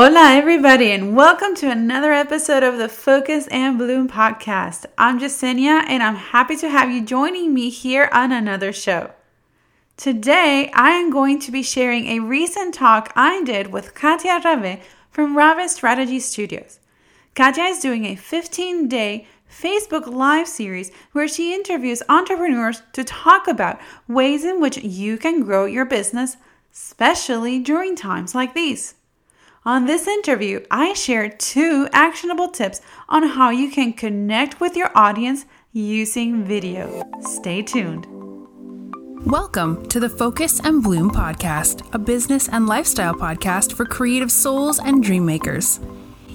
Hola, everybody, and welcome to another episode of the Focus and Bloom podcast. I'm Yesenia, and I'm happy to have you joining me here on another show. Today, I am going to be sharing a recent talk I did with Katia Rave from Rave Strategy Studios. Katia is doing a 15 day Facebook Live series where she interviews entrepreneurs to talk about ways in which you can grow your business, especially during times like these. On this interview, I share two actionable tips on how you can connect with your audience using video. Stay tuned. Welcome to the Focus and Bloom podcast, a business and lifestyle podcast for creative souls and dream makers.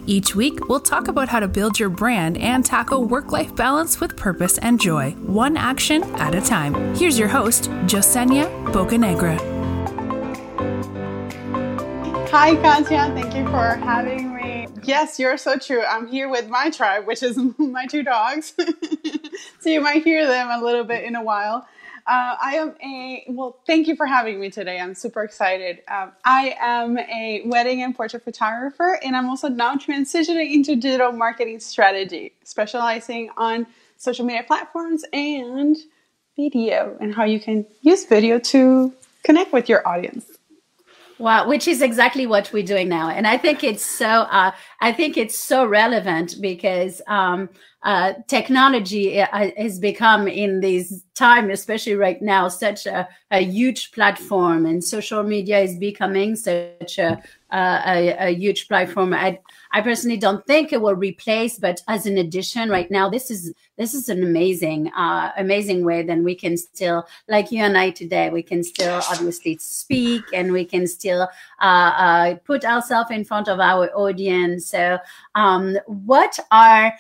Each week, we'll talk about how to build your brand and tackle work life balance with purpose and joy, one action at a time. Here's your host, Yesenia Bocanegra. Hi, Katia. Thank you for having me. Yes, you're so true. I'm here with my tribe, which is my two dogs. so you might hear them a little bit in a while. Uh, I am a, well, thank you for having me today. I'm super excited. Um, I am a wedding and portrait photographer, and I'm also now transitioning into digital marketing strategy, specializing on social media platforms and video and how you can use video to connect with your audience. Wow, which is exactly what we're doing now, and I think it's so. Uh, I think it's so relevant because um, uh, technology uh, has become in this time, especially right now, such a, a huge platform, and social media is becoming such a, a, a huge platform. I, I personally don't think it will replace, but as an addition, right now, this is this is an amazing, uh, amazing way. Then we can still, like you and I today, we can still obviously speak, and we can still uh, uh, put ourselves in front of our audience. So, um, what are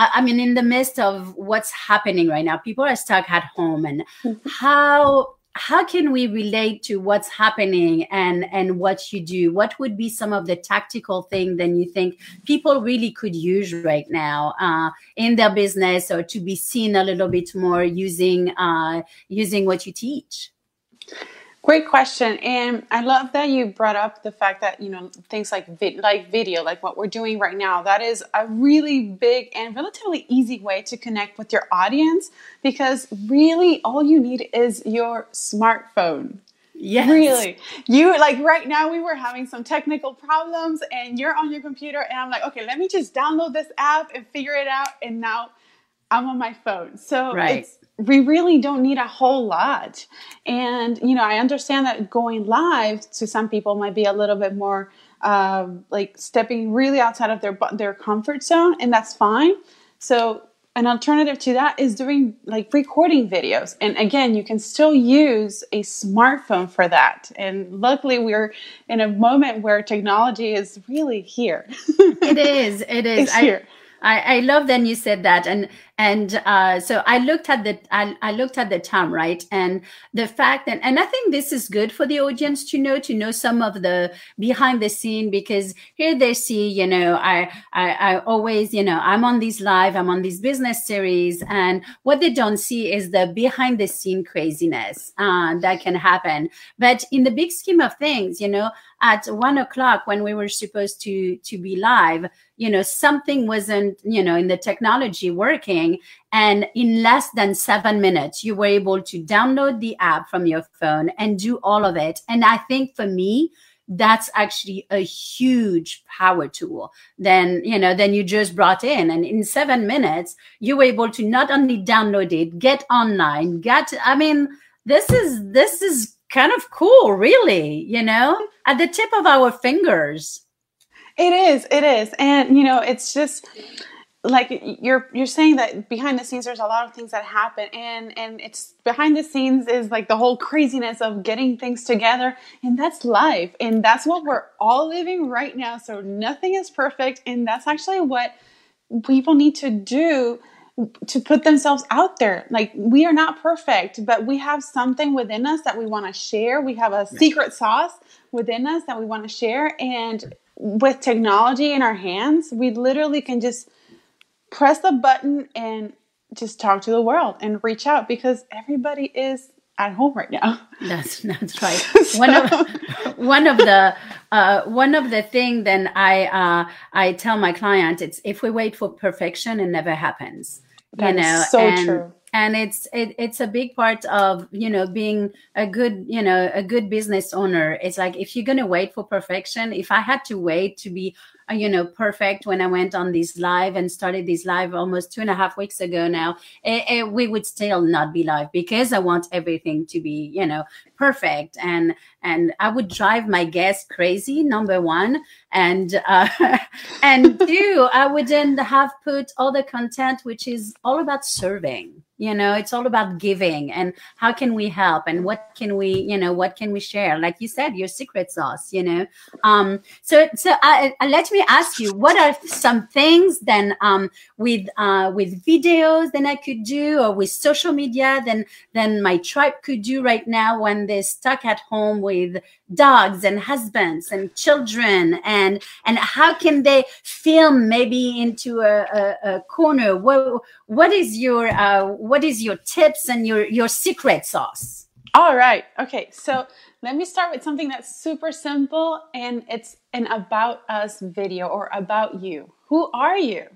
I mean, in the midst of what's happening right now, people are stuck at home, and mm-hmm. how how can we relate to what's happening and and what you do? What would be some of the tactical thing then you think people really could use right now uh, in their business or to be seen a little bit more using uh, using what you teach? Great question, and I love that you brought up the fact that you know things like vid- like video, like what we're doing right now. That is a really big and relatively easy way to connect with your audience because really all you need is your smartphone. Yes. Really. You like right now we were having some technical problems and you're on your computer and I'm like, okay, let me just download this app and figure it out. And now I'm on my phone. So right. it's we really don't need a whole lot. And, you know, I understand that going live to some people might be a little bit more um, like stepping really outside of their their comfort zone, and that's fine. So an alternative to that is doing like recording videos. And again, you can still use a smartphone for that. And luckily, we're in a moment where technology is really here. it is. It is. It's here. I, I love that you said that, and and uh, so I looked at the I, I, looked at the time right? And the fact that and I think this is good for the audience to know to know some of the behind the scene because here they see you know I I, I always you know I'm on these live I'm on these business series and what they don't see is the behind the scene craziness uh, that can happen. But in the big scheme of things you know at one o'clock when we were supposed to to be live you know something wasn't you know in the technology working and in less than seven minutes, you were able to download the app from your phone and do all of it. And I think for me, that's actually a huge power tool. Then you know then you just brought in and in seven minutes you were able to not only download it get online get i mean this is this is kind of cool really you know at the tip of our fingers. It is it is. And you know it's just like you're you're saying that behind the scenes there's a lot of things that happen and and it's behind the scenes is like the whole craziness of getting things together and that's life and that's what we're all living right now so nothing is perfect and that's actually what people need to do to put themselves out there. Like we are not perfect but we have something within us that we want to share. We have a secret sauce within us that we want to share and with technology in our hands we literally can just press the button and just talk to the world and reach out because everybody is at home right now. That's that's right. so. One of one of the uh, one of the thing then I uh, I tell my client it's if we wait for perfection, it never happens. That you know, so and, true and it's it, it's a big part of you know being a good you know a good business owner it's like if you're going to wait for perfection if i had to wait to be you know perfect when i went on this live and started this live almost two and a half weeks ago now it, it, we would still not be live because i want everything to be you know perfect. And and i would drive my guests crazy number one. And uh, and two i wouldn't have put all the content which is all about serving you know it's all about giving and how can we help and what can we you know what can we share? Like you said your secret sauce you know? Um so so I, uh, let me ask you what are some things then um with uh with videos then i could do or with social media then then my tribe could do right now when they're stuck at home with dogs and husbands and children? And and how can they film maybe into a, a, a corner? What what is your uh, what is your tips and your your secret sauce all right okay so let me start with something that's super simple and it's an about us video or about you. Who are you?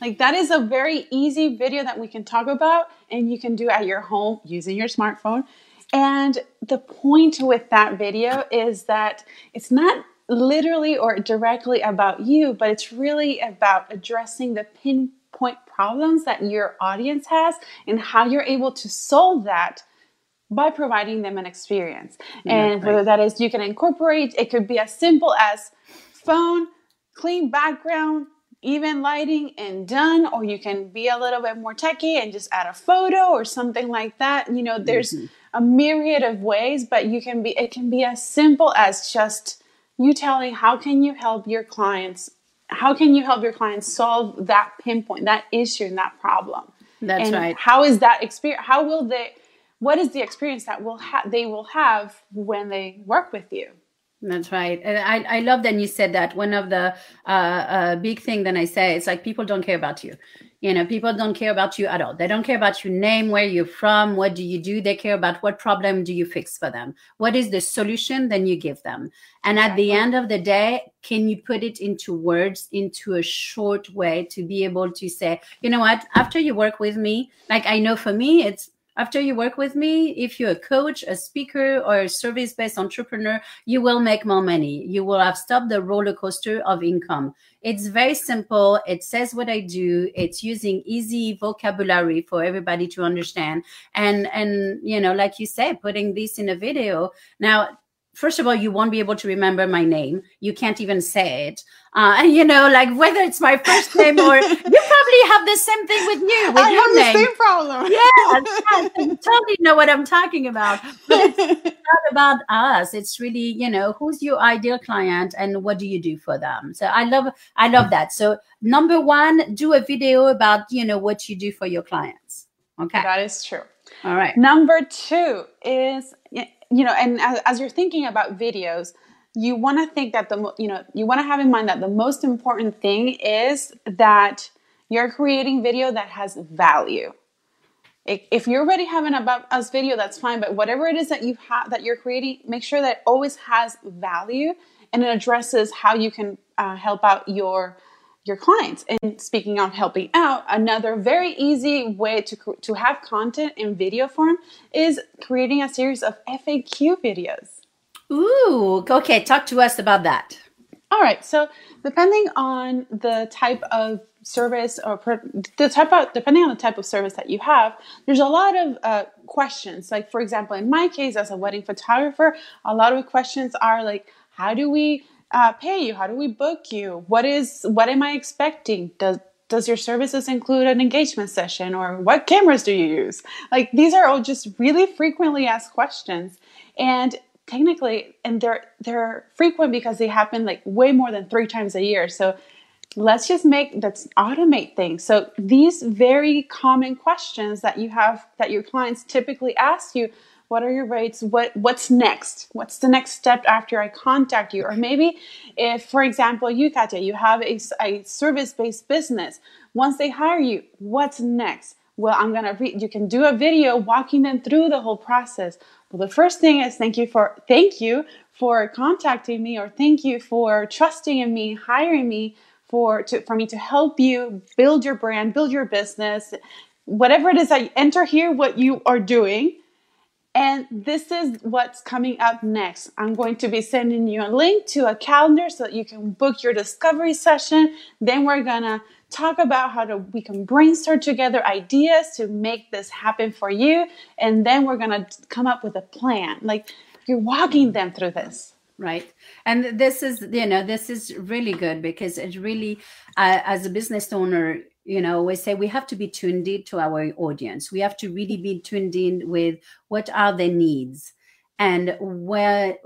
Like that is a very easy video that we can talk about and you can do at your home using your smartphone. And the point with that video is that it's not literally or directly about you, but it's really about addressing the pinpoint problems that your audience has and how you're able to solve that by providing them an experience. and whether that is you can incorporate, it could be as simple as phone, clean background, even lighting and done or you can be a little bit more techy and just add a photo or something like that you know there's mm-hmm. a myriad of ways but you can be it can be as simple as just you telling how can you help your clients how can you help your clients solve that pinpoint that issue and that problem that's and right how is that experience how will they what is the experience that will ha- they will have when they work with you that's right. And I, I love that you said that. One of the uh, uh, big thing that I say it's like people don't care about you. You know, people don't care about you at all. They don't care about your name, where you're from, what do you do. They care about what problem do you fix for them. What is the solution? Then you give them. And at the end of the day, can you put it into words, into a short way to be able to say, you know what, after you work with me, like I know for me, it's after you work with me, if you're a coach, a speaker, or a service based entrepreneur, you will make more money. You will have stopped the roller coaster of income. It's very simple. It says what I do. It's using easy vocabulary for everybody to understand. And, and, you know, like you say, putting this in a video. Now, first of all, you won't be able to remember my name. You can't even say it. Uh, you know, like whether it's my first name or you probably have the same thing with you. With I your have name. the same problem. Yeah, you totally know what I'm talking about. But it's not about us. It's really, you know, who's your ideal client and what do you do for them? So I love, I love that. So number one, do a video about, you know, what you do for your clients. Okay. That is true. All right. Number two is you know, and as, as you're thinking about videos, you want to think that the you know you want to have in mind that the most important thing is that you're creating video that has value. If you're already have an about us video that's fine but whatever it is that you have that you're creating make sure that it always has value and it addresses how you can uh, help out your your clients and speaking of helping out another very easy way to to have content in video form is creating a series of faq videos Ooh, okay. Talk to us about that. All right. So, depending on the type of service or the type of depending on the type of service that you have, there's a lot of uh, questions. Like, for example, in my case as a wedding photographer, a lot of questions are like, how do we uh, pay you? How do we book you? What is what am I expecting? Does does your services include an engagement session or what cameras do you use? Like these are all just really frequently asked questions. And technically and they're they're frequent because they happen like way more than three times a year so let's just make let's automate things so these very common questions that you have that your clients typically ask you what are your rates what what's next what's the next step after i contact you or maybe if for example you Katia, you have a, a service-based business once they hire you what's next well, I'm to read, you can do a video walking them through the whole process. Well, the first thing is thank you for, thank you for contacting me or thank you for trusting in me, hiring me for, to, for me to help you build your brand, build your business, whatever it is you enter here, what you are doing. And this is what's coming up next. I'm going to be sending you a link to a calendar so that you can book your discovery session. Then we're going to talk about how to we can brainstorm together ideas to make this happen for you and then we're going to come up with a plan like you're walking them through this right and this is you know this is really good because it really uh, as a business owner you know we say we have to be tuned in to our audience we have to really be tuned in with what are their needs and where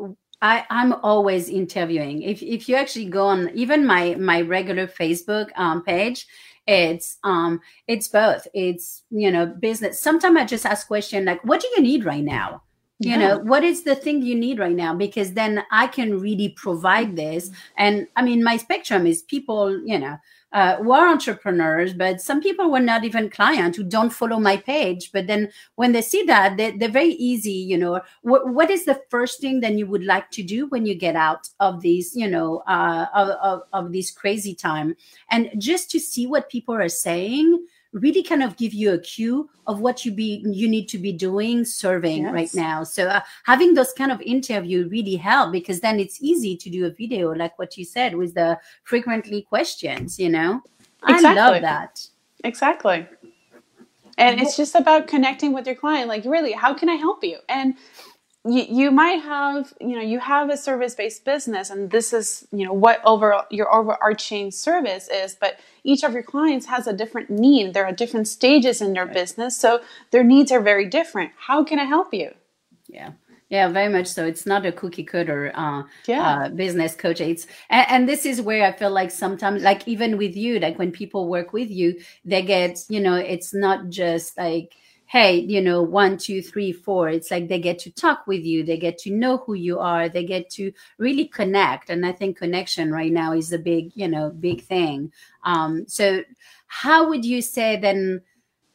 I, I'm always interviewing. If if you actually go on even my my regular Facebook um, page, it's um it's both. It's you know business. Sometimes I just ask question like, what do you need right now? You yeah. know, what is the thing you need right now? Because then I can really provide this. And I mean, my spectrum is people, you know, uh, entrepreneurs, but some people were not even clients who don't follow my page. But then when they see that, they, are very easy. You know, what, what is the first thing that you would like to do when you get out of these, you know, uh, of, of, of this crazy time, and just to see what people are saying really kind of give you a cue of what you be you need to be doing serving yes. right now. So uh, having those kind of interview really help because then it's easy to do a video like what you said with the frequently questions you know? Exactly. i love that. Exactly. And it's just about connecting with your client like really how can i help you? And you, you might have you know you have a service based business and this is you know what over your overarching service is but each of your clients has a different need there are different stages in their right. business so their needs are very different how can i help you yeah yeah, very much so. It's not a cookie cutter uh, yeah. uh, business coach. It's and, and, this is where I feel like sometimes, like even with you, like when people work with you, they get you know, it's not just like hey, you know, one, two, three, four. It's like they get to talk with you, they get to know who you are, they get to really connect. And I think connection right now is a big, you know, big thing. Um, so how would you say then?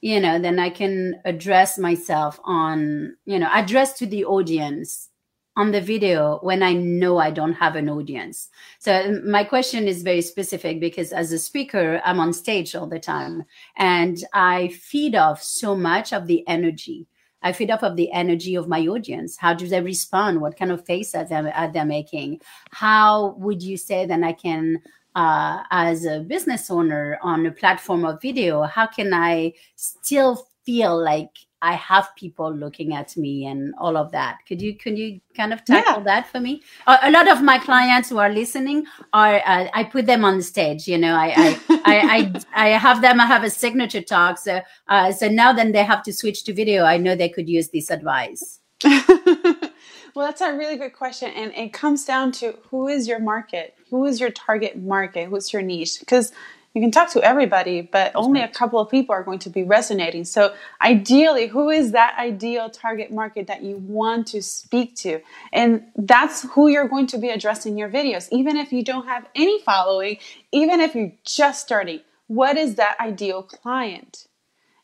you know then i can address myself on you know address to the audience on the video when I know I don't have an audience? So my question is very specific because as a speaker, I'm on stage all the time and I feed off so much of the energy. I feed off of the energy of my audience. How do they respond? What kind of face are they, are they making? How would you say then I can uh, as a business owner on a platform of video, how can I still feel like I have people looking at me and all of that. Could you could you kind of tackle yeah. that for me? A, a, lot of my clients who are listening are uh, I put them on the stage. You know, I I, I, I, I have them. I have a signature talk. So uh, so now then they have to switch to video. I know they could use this advice. well, that's a really good question, and it comes down to who is your market, who is your target market, who's your niche, because you can talk to everybody, but That's only right. a couple of people are going to be resonating. So, ideally, who is that ideal target market that you want to speak to? And that's who you're going to be addressing your videos. Even if you don't have any following, even if you're just starting, what is that ideal client?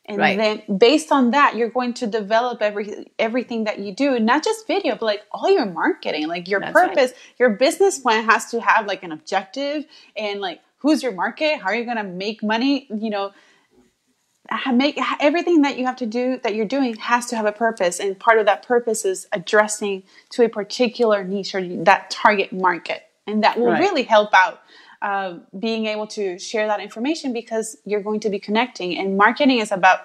And right. then based on that, you're going to develop every everything that you do, not just video, but like all your marketing, like your That's purpose, right. your business plan has to have like an objective and like who's your market? How are you going to make money? You know make everything that you have to do that you're doing has to have a purpose. And part of that purpose is addressing to a particular niche or that target market. And that will right. really help out uh, being able to share that information because you're going to be connecting. And marketing is about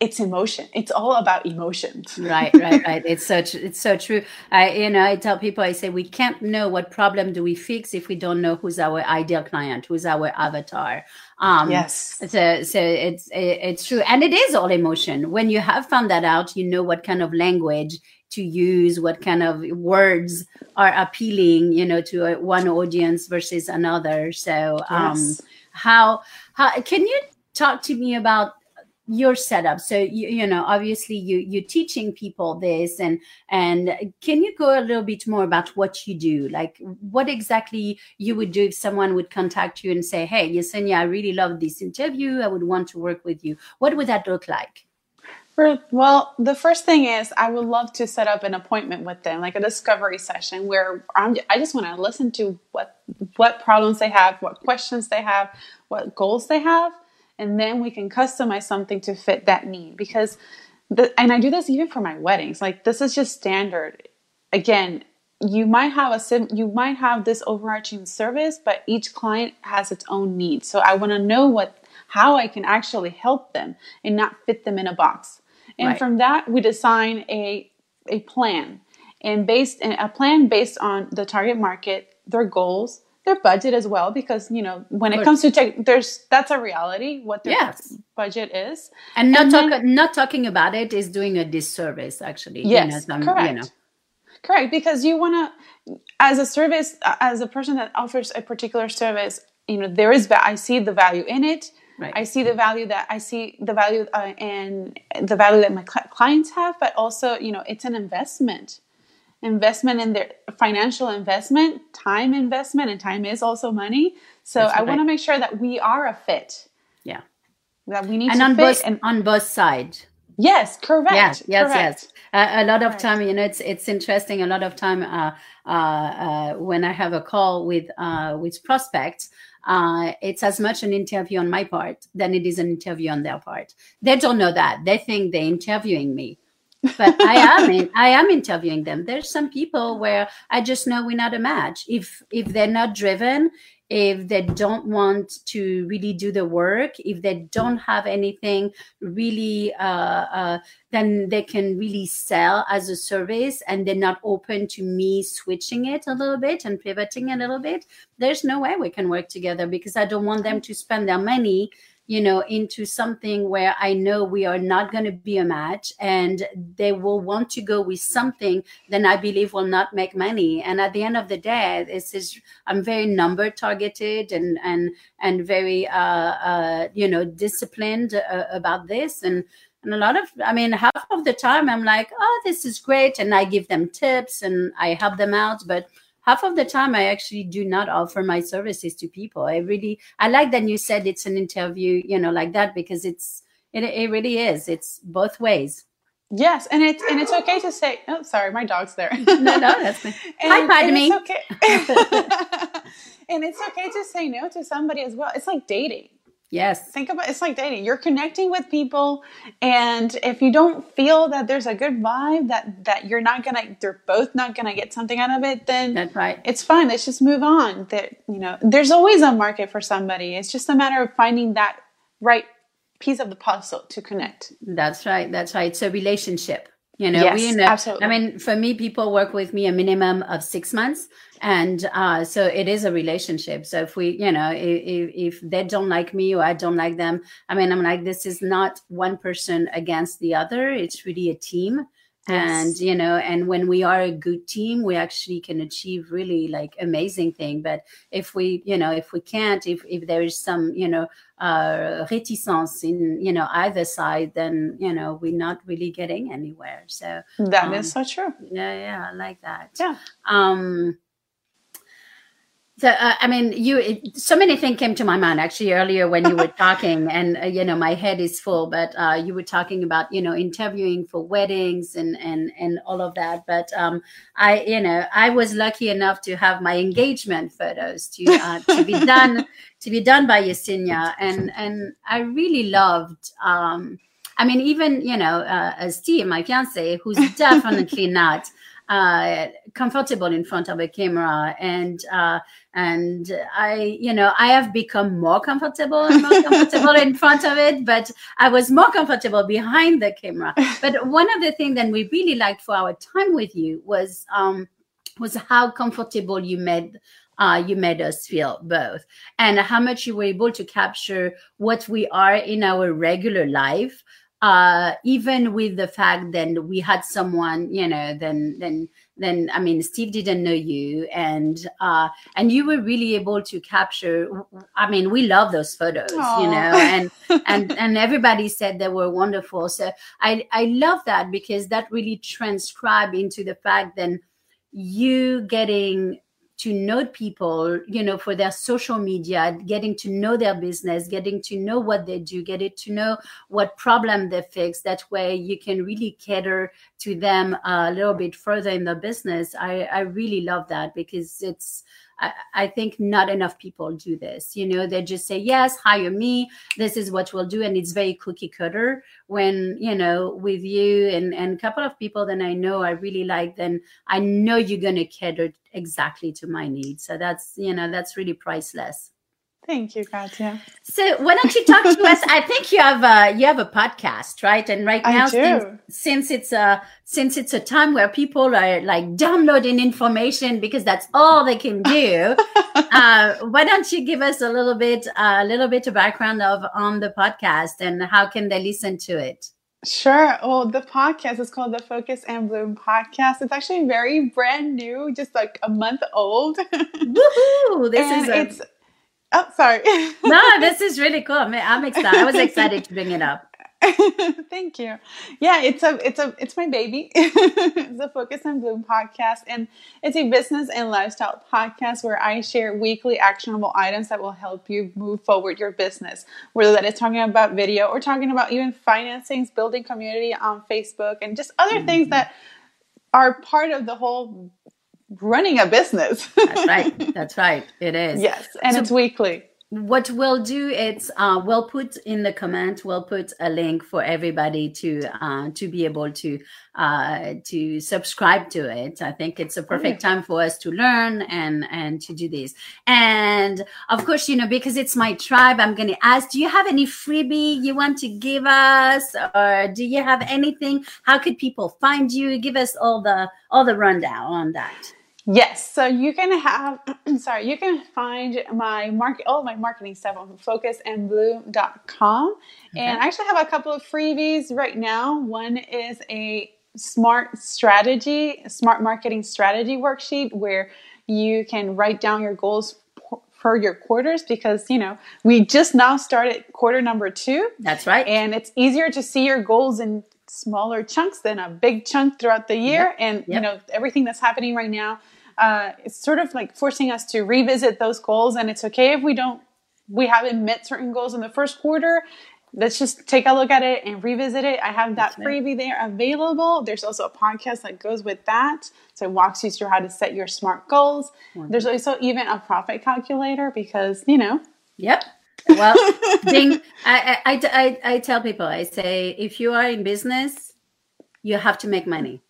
it's emotion. It's all about emotions. Right right right. It's such it's so true. I you know i tell people i say we can't know what problem do we fix if we don't know who's our ideal client who's our avatar. Um yes. so so it's it's true. And it is all emotion. When you have found that out you know what kind of language to use what kind of words are appealing you know to one audience versus another. So um yes. how how can you talk to me about your setup. So you, you know obviously you you're teaching people this and and can you go a little bit more about what you do? Like what exactly you would do if someone would contact you and say hey yesenia i really love this interview. I would want to work with you. What would that look like? Well, the first thing is I would love to set up an appointment with them, like a discovery session where I'm, I just want to listen to what what problems they have, what questions they have, what goals they have, and then we can customize something to fit that need. Because the, and i do this even for my weddings. Like this is just standard. Again you might have a sim you might have this overarching service but each client has its own needs so i want to know what how i can actually help them and not fit them in a box. And right. from that we design a a plan. And based a plan based on the target market their goals their budget as well because you know when it comes to tech there's that's a reality what their yes. budget is and not and talk, then, not talking about it is doing a disservice actually yes you know, some, correct you know. correct because you want to as a service as a person that offers a particular service you know there is i see the value in it Right. I see the value that I see the value uh, and the value that my cl- clients have, but also, you know, it's an investment investment in their financial investment, time investment, and time is also money. So I want to make sure that we are a fit. Yeah. That we need and to on fit both and on both sides. Yes, correct. Yes, yes, correct. yes. Uh, a lot of time, you know, it's it's interesting. A lot of time uh, uh, uh when I have a call with uh, with prospects, uh, it's as much an interview on my part than it is an interview on their part. They don't know that. They think they're interviewing me but I am in, I am interviewing them. There's some people where I just know we're not a match. If if they're not driven, if they don't want to really do the work, if they don't have anything really, uh, uh, then they can really sell as a service, and they're not open to me switching it a little bit and pivoting a little bit. There's no way we can work together because I don't want them to spend their money you know, into something where I know we are not going to be a match and they will want to go with something, then I believe will not make money. And at the end of the day, this is, I'm very number targeted and, and, and very, uh, uh, you know, disciplined uh, about this. And, and a lot of, I mean, half of the time I'm like, oh, this is great. And I give them tips and I help them out. But half of the time i actually do not offer my services to people. I really i like that you said it's an interview you know like that because it's it, it really is. It's both ways. Yes and it's and it's okay to say oh sorry my dog's there. No no that's me hi to me. okay. And it's okay to say no to somebody as well. It's like dating Yes. Think about it's like dating. You're connecting with people and if you don't feel that there's a good vibe that that you're not going to they're both not going to get something out of it then That's right. It's fine. Let's just move on. That you know, there's always a market for somebody. It's just a matter of finding that right piece of the puzzle to connect. That's right. That's right. It's a relationship. You know, yes, we know. Absolutely. I mean, for me, people work with me a minimum of six months, and uh, so it is a relationship. So if we, you know, if, if they don't like me or I don't like them, I mean, I'm like, this is not one person against the other. It's really a team and you know and when we are a good team we actually can achieve really like amazing thing. But if we you know if we can't if if there is some you know uh reticence in you know either side then you know we're not really getting anywhere. So that um, is so true. yeah yeah i like that. Yeah. Um so, uh, I mean, you it, so many things came to my mind actually earlier when you were talking, and uh, you know, my head is full. But uh, you were talking about you know interviewing for weddings and and and all of that. But um, I, you know, I was lucky enough to have my engagement photos to uh, to be done to be done by Yesenia, and and I really loved. Um, I mean, even you know, uh, Steve, my fiance, who's definitely not uh, comfortable in front of a camera. And uh, and I you know I have become more comfortable and more comfortable in front of it but I was more comfortable behind the camera. But one of the things that we really liked for our time with you was um, was how comfortable you made uh, you made us feel both and how much you were able to capture what we are in our regular life uh, even with the fact that we had someone, you know, then then then I mean Steve didn't know you and uh and you were really able to capture I mean we love those photos Aww. you know and and and everybody said they were wonderful so I I love that because that really transcribed into the fact then you getting to know people, you know, for their social media, getting to know their business, getting to know what they do, getting to know what problem they fix. That way you can really cater to them a little bit further in the business. I, I really love that because it's, I, think not enough people do this. You know, they just say, yes, hire me. This is what we'll do. And it's very cookie cutter. When, you know, with you and, and a couple of people that I know I really like, then I know you're going to cater exactly to my needs. So that's, you know, that's really priceless. Thank you, Katia. So why don't you talk to us? I think you have a you have a podcast, right? And right now, since, since, it's a since it's a time where people are like downloading information because that's all they can do, uh, why don't you give us a little bit a little bit of background of on the podcast and how can they listen to it? Sure. Well, the podcast is called the Focus and Bloom podcast. It's actually very brand new, just like a month old. Woohoo! This and is a- it's Oh, sorry. no, this is really cool. I'm, I'm excited. I was excited to bring it up. Thank you. Yeah, it's a it's a it's my baby. it's a Focus on Bloom podcast, and it's a business and lifestyle podcast where I share weekly actionable items that will help you move forward your business. Whether that is talking about video or talking about even financings, building community on Facebook, and just other mm-hmm. things that are part of the whole running a business. That's right. That's right. It is. Yes, and so it's weekly. What we'll do is uh, we'll put in the comment. We'll put a link for everybody to uh, to be able to uh, to subscribe to it. I think it's a perfect time for us to learn and and to do this. And of course, you know, because it's my tribe, I'm going to ask: Do you have any freebie you want to give us, or do you have anything? How could people find you? Give us all the all the rundown on that. Yes, so you can have, sorry, you can find my market, all my marketing stuff on focusandbloom.com. Okay. And I actually have a couple of freebies right now. One is a smart strategy, smart marketing strategy worksheet where you can write down your goals for your quarters because you know we just now started quarter number two that's right and it's easier to see your goals in smaller chunks than a big chunk throughout the year yep. and yep. you know everything that's happening right now uh, it's sort of like forcing us to revisit those goals. And it's okay if we don't, we haven't met certain goals in the first quarter. Let's just take a look at it and revisit it. I have that freebie there available. There's also a podcast that goes with that. So it walks you through how to set your SMART goals. There's also even a profit calculator because, you know. Yep. Well, ding, I, I, I, I tell people, I say, if you are in business, you have to make money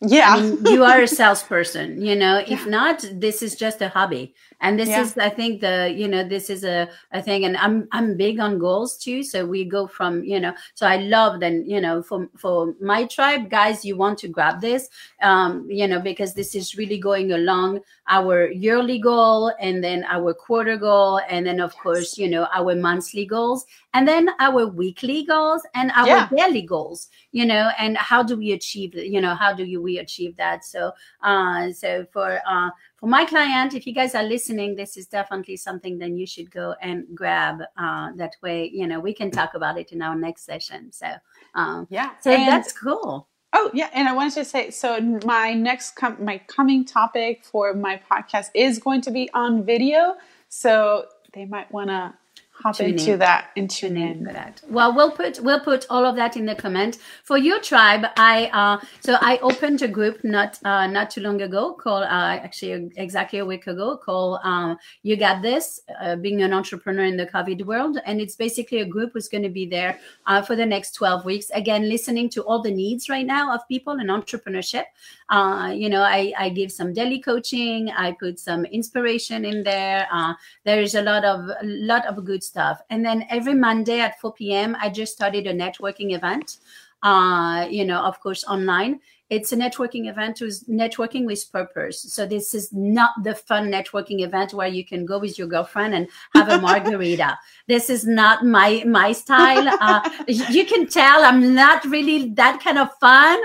yeah. I mean, you are a salesperson you know? Yeah. if not this is just a hobby and this yeah. is i think the you know this is a, a thing and i'm i'm big on goals too so we go from you know so i love then you know for for my tribe guys you want to grab this um you know because this is really going along our yearly goal and then our quarter goal and then of yes. course you know our monthly goals and then our weekly goals and our yeah. daily goals you know and how do we achieve you know how do you, we achieve that so uh so for uh for my client, if you guys are listening, this is definitely something that you should go and grab. Uh, that way, you know, we can talk about it in our next session. So, um, yeah, so and, that's cool. Oh yeah, and I wanted to say so. My next com- my coming topic for my podcast is going to be on video. So they might want to hop tune into in. that and tune, tune in. for that. Well, we'll put we'll put all of that in the comment for your tribe. I uh, so I opened a group not uh, not too long ago called uh, actually exactly a week ago called um, "You Got This: uh, Being an Entrepreneur in the COVID World," and it's basically a group who's going to be there uh, for the next twelve weeks. Again, listening to all the needs right now of people in entrepreneurship. Uh, you know, I, I give some daily coaching. I put some inspiration in there. Uh, there is a lot of a lot of good stuff. And then every Monday at 4 p.m., I just started a networking event. Uh, you know, of course, online. It's a networking event who's networking with purpose. So this is not the fun networking event where you can go with your girlfriend and have a margarita. this is not my my style. Uh, you can tell I'm not really that kind of fun.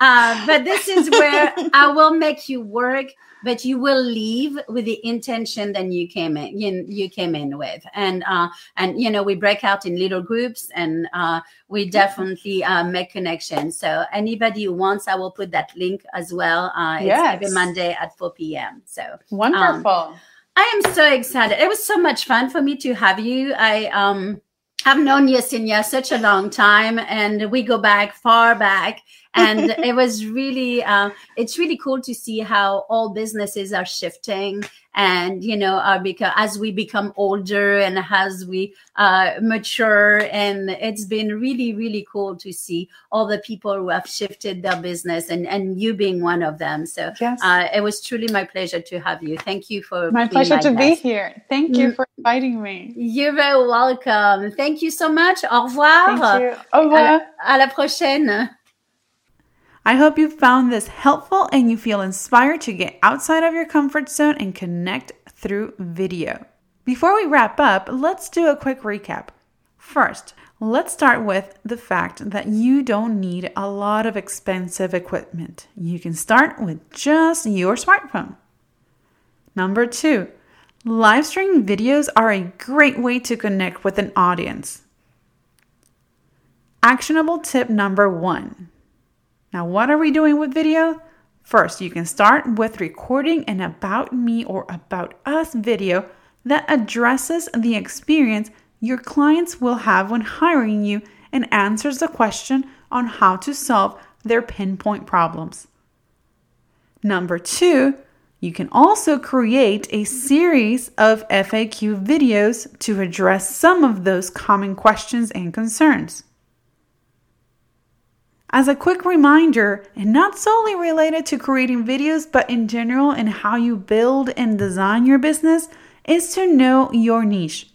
Uh, but this is where I will make you work but you will leave with the intention that you came in you, you came in with. And uh and you know we break out in little groups and uh we definitely uh, make connections so anybody who wants i will put that link as well. Uh it's yes. every monday at 4 p.m so wonderful. Um, i am so excited. It was so much fun for me to have you. I um have known Yesenia such a long time, and we go back far back and it was really uh, it's really cool to see how all businesses are shifting and you know are because as we become older and as we uh, mature. And it's been really really cool to see all the people who have shifted their business and and you being one of them. So yes. uh, it was truly my pleasure to have you. Thank you for my pleasure my to guest. be here. Thank you mm. for inviting me. You're very welcome. Thank you so much. Au revoir. Thank you. au revoir. à, à la prochaine I hope you found this helpful and you feel inspired to get outside of your comfort zone and connect through video. Before we wrap up, let's do a quick recap. First, let's start with the fact that you don't need a lot of expensive equipment. You can start with just your smartphone. Number two, live stream videos are a great way to connect with an audience. Actionable tip number one now, what are we doing with video? First, you can start with recording an About Me or About Us video that addresses the experience your clients will have when hiring you and answers the question on how to solve their pinpoint problems. Number two, you can also create a series of FAQ videos to address some of those common questions and concerns. As a quick reminder, and not solely related to creating videos, but in general in how you build and design your business, is to know your niche.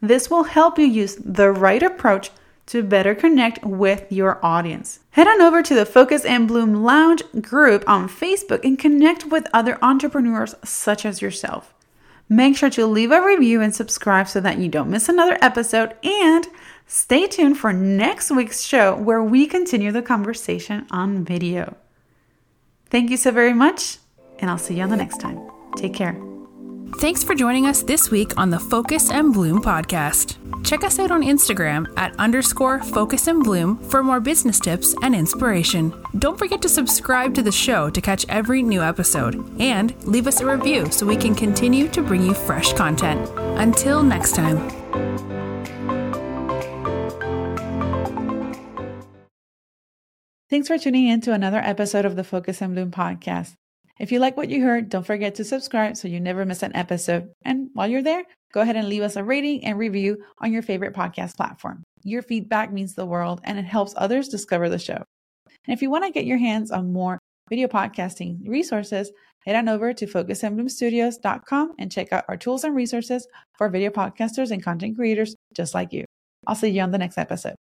This will help you use the right approach to better connect with your audience. Head on over to the Focus and Bloom Lounge group on Facebook and connect with other entrepreneurs such as yourself. Make sure to leave a review and subscribe so that you don't miss another episode and Stay tuned for next week's show where we continue the conversation on video. Thank you so very much, and I'll see you on the next time. Take care. Thanks for joining us this week on the Focus and Bloom podcast. Check us out on Instagram at underscore focus and bloom for more business tips and inspiration. Don't forget to subscribe to the show to catch every new episode and leave us a review so we can continue to bring you fresh content. Until next time. Thanks for tuning in to another episode of the Focus and Bloom podcast. If you like what you heard, don't forget to subscribe so you never miss an episode. And while you're there, go ahead and leave us a rating and review on your favorite podcast platform. Your feedback means the world and it helps others discover the show. And if you want to get your hands on more video podcasting resources, head on over to focusandbloomstudios.com and check out our tools and resources for video podcasters and content creators just like you. I'll see you on the next episode.